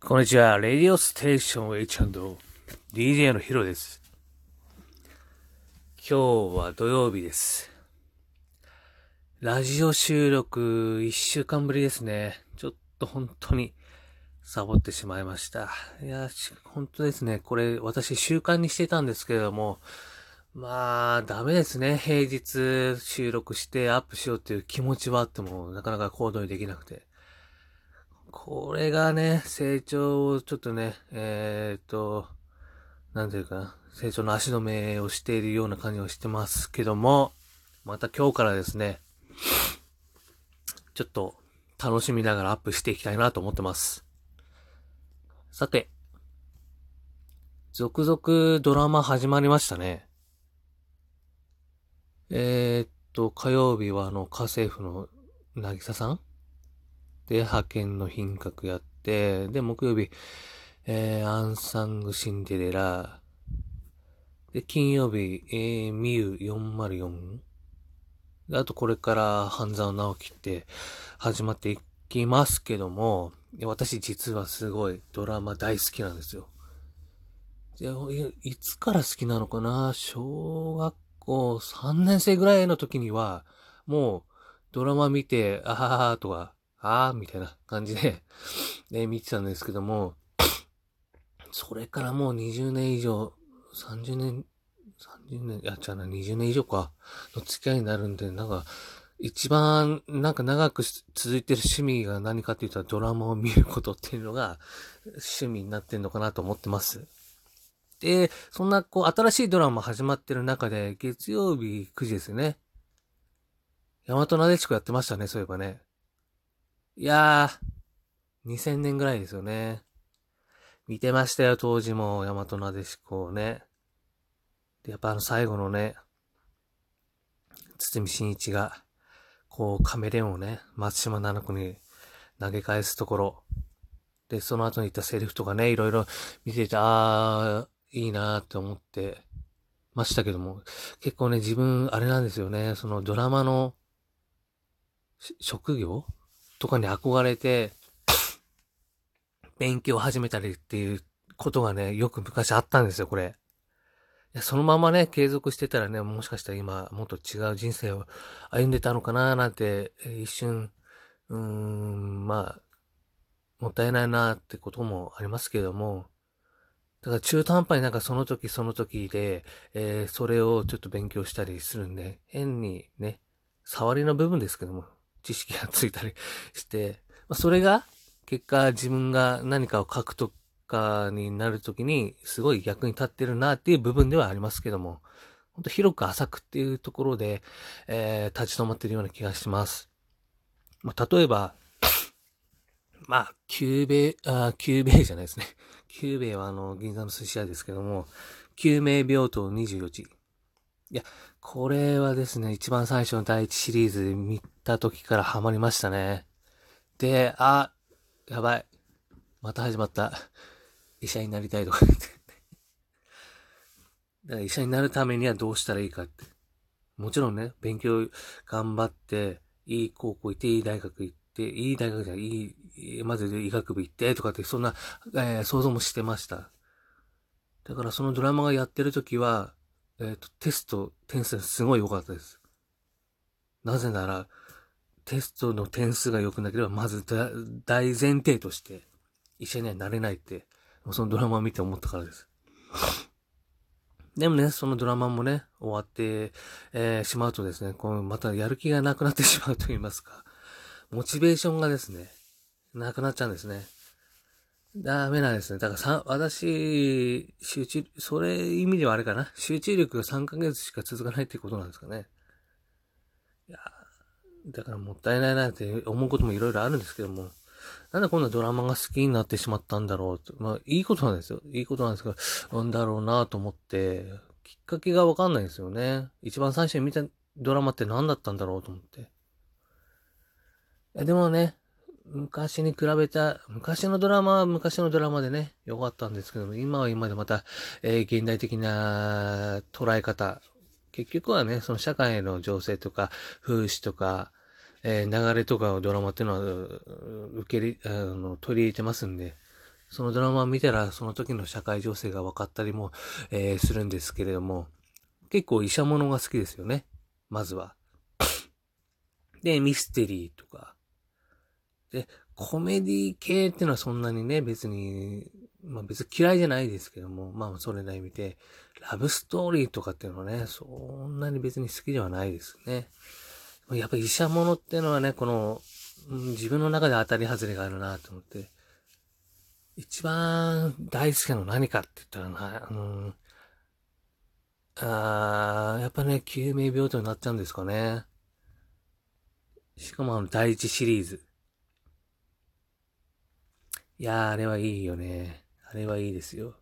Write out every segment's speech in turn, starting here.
こんにちは。レディオステーション H&DJ のヒロです。今日は土曜日です。ラジオ収録一週間ぶりですね。ちょっと本当にサボってしまいました。いや、本当ですね。これ私習慣にしてたんですけれども、まあ、ダメですね。平日収録してアップしようっていう気持ちはあっても、なかなか行動にできなくて。これがね、成長をちょっとね、えー、っと、なんていうか成長の足止めをしているような感じをしてますけども、また今日からですね、ちょっと楽しみながらアップしていきたいなと思ってます。さて、続々ドラマ始まりましたね。えー、っと、火曜日はあの、家政婦のなぎささん？で、派遣の品格やって、で、木曜日、えー、アンサングシンデレラ、で、金曜日、えー、ミユ404、で、あとこれから半沢直樹って始まっていきますけども、私実はすごいドラマ大好きなんですよ。でいつから好きなのかな？小学校3年生ぐらいの時には、もうドラマ見て、あははとか、あーみたいな感じで ね、見てたんですけども、それからもう20年以上、30年、30年、いや、じゃあな、20年以上か、の付き合いになるんで、なんか、一番、なんか長く続いてる趣味が何かって言ったらドラマを見ることっていうのが趣味になってんのかなと思ってます。で、そんな、こう、新しいドラマ始まってる中で、月曜日9時ですよね。大和なでしこやってましたね、そういえばね。いやー、2000年ぐらいですよね。見てましたよ、当時も、大和なでしこをね。で、やっぱあの最後のね、堤真一が、こう、カメレオンをね、松島七子に投げ返すところ。で、その後に言ったセリフとかね、いろいろ見てて、あー、いいなーって思ってましたけども、結構ね、自分、あれなんですよね、そのドラマの、職業とかに憧れて、勉強を始めたりっていうことがね、よく昔あったんですよ、これ。そのままね、継続してたらね、もしかしたら今、もっと違う人生を歩んでたのかななんて、一瞬、うーん、まあ、もったいないなってこともありますけれども、だから中途半端になんかその時その時で、えー、それをちょっと勉強したりするんで、変にね、触りの部分ですけども、知識がついたりして、まあ、それが結果自分が何かを書くとかになるときにすごい役に立ってるなっていう部分ではありますけども、ほんと広く浅くっていうところで、えー、立ち止まってるような気がします。まあ、例えば、まあ、キューベイ、あ、キューベイじゃないですね。キューベイはあの、銀座の寿司屋ですけども、救命病棟24時。いや、これはですね、一番最初の第一シリーズで見た時からハマりましたね。で、あ、やばい。また始まった。医者になりたいとか言って。だから医者になるためにはどうしたらいいかって。もちろんね、勉強頑張って、いい高校行って、いい大学行って、いい大学じゃいい、まず医学部行って、とかって、そんな、えー、想像もしてました。だからそのドラマがやってる時は、えっ、ー、と、テスト、点数すごい良かったです。なぜなら、テストの点数が良くなければ、まず大前提として、医者にはなれないって、そのドラマを見て思ったからです。でもね、そのドラマもね、終わって、えー、しまうとですね、こうまたやる気がなくなってしまうと言いますか、モチベーションがですね、なくなっちゃうんですね。ダメなんですね。だからさ、私、集中、それ意味ではあれかな。集中力が3ヶ月しか続かないっていうことなんですかね。いや、だからもったいないなって思うこともいろいろあるんですけども、なんでこんなドラマが好きになってしまったんだろうと。まあ、いいことなんですよ。いいことなんですけど、なんだろうなと思って、きっかけがわかんないんですよね。一番最初に見たドラマって何だったんだろうと思って。でもね、昔に比べた、昔のドラマは昔のドラマでね、良かったんですけども、今は今でまた、えー、現代的な捉え方、結局はね、その社会の情勢とか、風刺とか、えー、流れとかをドラマっていうのは、受けり、あの、取り入れてますんで、そのドラマを見たら、その時の社会情勢が分かったりも、えー、するんですけれども、結構医者ものが好きですよね。まずは。で、ミステリーとか。で、コメディ系っていうのはそんなにね、別に、まあ別に嫌いじゃないですけども、まあそれなり見て、ラブストーリーとかっていうのはね、そんなに別に好きではないですね。やっぱ医者ものっていうのはね、この、自分の中で当たり外れがあるなと思って、一番大好きなの何かって言ったらな、うん、あーやっぱね、救命病棟になっちゃうんですかね。しかもあの、第一シリーズ。いやー、あれはいいよね。あれはいいですよ。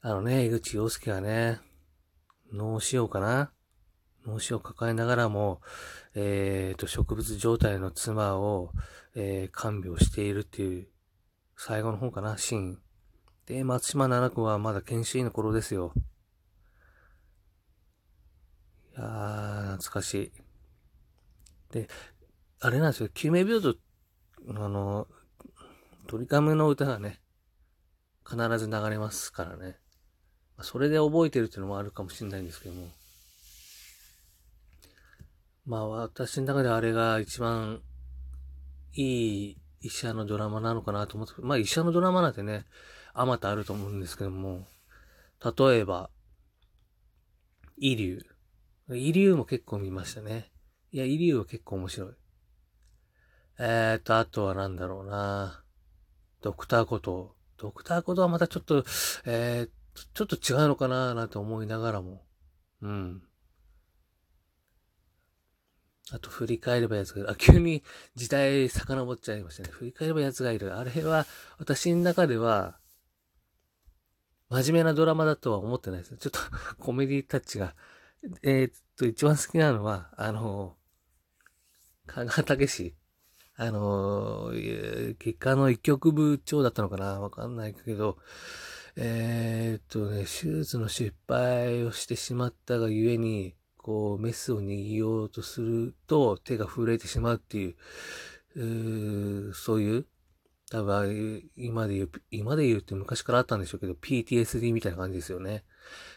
あのね、江口洋介はね、脳死をかな？脳死を抱えながらも、えっ、ー、と、植物状態の妻を、えー、看病しているっていう、最後の方かな、シーン。で、松島七子はまだ研修医の頃ですよ。いやー、懐かしい。で、あれなんですよ、救命病棟、あの、ドリカムの歌がね、必ず流れますからね。それで覚えてるっていうのもあるかもしれないんですけども。まあ私の中であれが一番いい医者のドラマなのかなと思って、まあ医者のドラマなんてね、あまたあると思うんですけども、例えば、イリュウ。イリュウも結構見ましたね。いや、イリュウは結構面白い。えーと、あとはなんだろうな。ドクターコト。ドクターコトはまたちょっと、えー、ちょっと違うのかななんて思いながらも。うん。あと、振り返れば奴がいる。あ、急に時代遡っちゃいましたね。振り返れば奴がいる。あれは、私の中では、真面目なドラマだとは思ってないです。ちょっと コメディタッチが。えー、っと、一番好きなのは、あの、香川武史。あの、結果の一曲部長だったのかな？わかんないけど、えー、っとね、手術の失敗をしてしまったがゆえに、こう、メスを握ろうとすると手が震えてしまうっていう、うそういう、多分、今で言う、今で言うって昔からあったんでしょうけど、PTSD みたいな感じですよね。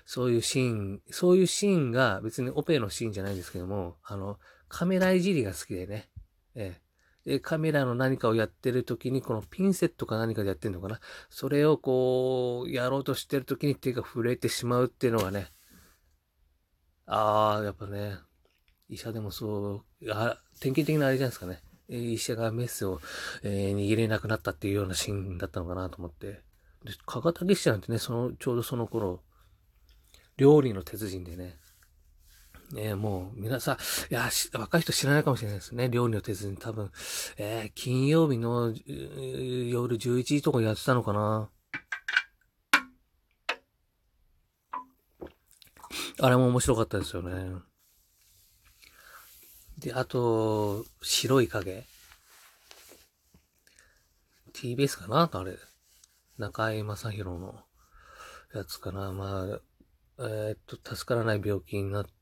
そういうシーン、そういうシーンが別にオペのシーンじゃないんですけども、あの、カメラいじりが好きでね。ええ。で、カメラの何かをやってる時に、このピンセットか何かでやってんのかな？それをこう、やろうとしてる時に手が震えてしまうっていうのがね、ああ、やっぱね、医者でもそう、あ典型的なあれじゃないですかね。医者がメスを、えー、握れなくなったっていうようなシーンだったのかなと思って。で、かかたぎしなんてね、その、ちょうどその頃、料理の鉄人でね、ねもう、皆さん、いや、若い人知らないかもしれないですね。料理の鉄人。多分、えー、金曜日の夜11時とかやってたのかな。あれも面白かったですよね。で、あと、白い影。TBS かな？あれ。中井正宏のやつかな。まあ、えー、っと、助からない病気になって、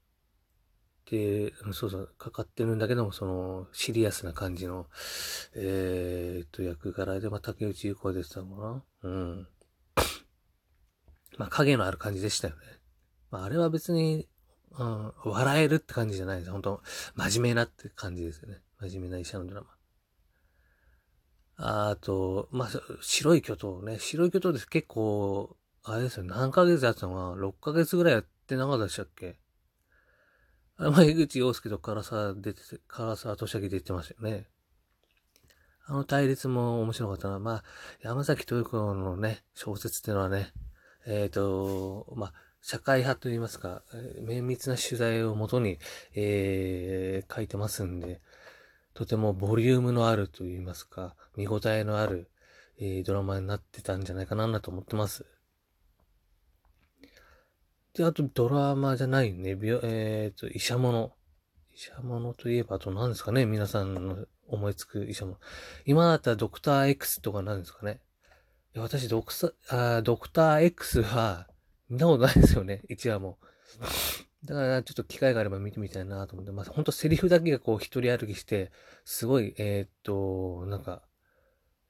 そうそう、かかってるんだけども、その、シリアスな感じの、えー、っと、役柄で、まあ、竹内優子が出てたのかな。うん。まあ、影のある感じでしたよね。まあ、あれは別に、うん、笑えるって感じじゃないです。本当真面目なって感じですよね。真面目な医者のドラマ。あと、まあ、白い巨頭ね。白い巨頭です。結構、あれですよ。何ヶ月やったのかな ?6 ヶ月ぐらいやってなかったでしたっけ？あまあ、江口洋介と唐沢出て、唐沢俊明出てましたよね。あの対立も面白かったな。まあ、山崎豊子のね、小説っていうのはね、えっ、ー、と、まあ、社会派といいますか、綿密な取材をもとに、えー、書いてますんで、とてもボリュームのあるといいますか、見応えのある、えー、ドラマになってたんじゃないかなと思ってます。で、あとドラマじゃないね、えっ、ー、と、医者もの。医者ものといえば、あと何ですかね皆さんの思いつく医者も。今だったらドクター X とか何ですかね私ドクサあ、ドクター X は、見たことないですよね、1話も。だからちょっと機会があれば見てみたいなと思って、まあ、ほんとセリフだけがこう一人歩きして、すごい、えー、っと、なんか、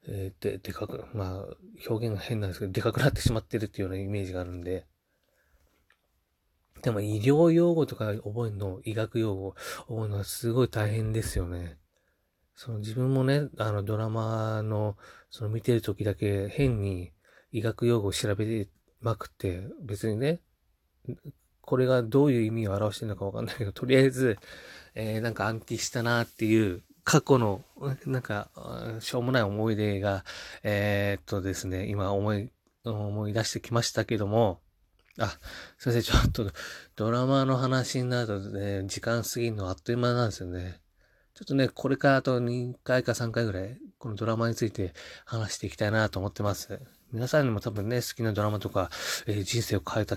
えー、で、でかく、まあ、表現が変なんですけど、でかくなってしまってるっていうようなイメージがあるんで、でも医療用語とか覚えるの、医学用語覚えるのはすごい大変ですよね。その自分もね、あのドラマの、その見てる時だけ変に医学用語を調べてまくって、別にね、これがどういう意味を表してるのかわかんないけど、とりあえず、えー、なんか暗記したなっていう過去の、なんか、しょうもない思い出が、えー、っとですね、今思い、思い出してきましたけども、あ、すいません、ちょっと、ドラマの話になるとね、時間過ぎるのあっという間なんですよね。ちょっとね、これからあと2回か3回ぐらい、このドラマについて話していきたいなと思ってます。皆さんにも多分ね、好きなドラマとか、えー、人生を変えた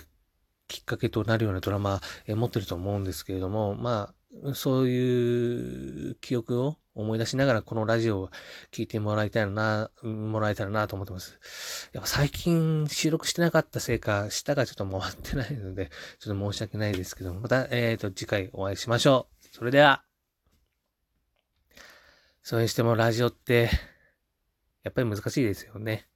きっかけとなるようなドラマ、えー、持ってると思うんですけれども、まあ、そういう記憶を思い出しながらこのラジオを聞いてもらいたいな、もらえたらなと思ってます。やっぱ最近収録してなかったせいか、舌がちょっと回ってないので、ちょっと申し訳ないですけども、また、えっ、ー、と、次回お会いしましょう。それでは、それにしてもラジオって、やっぱり難しいですよね。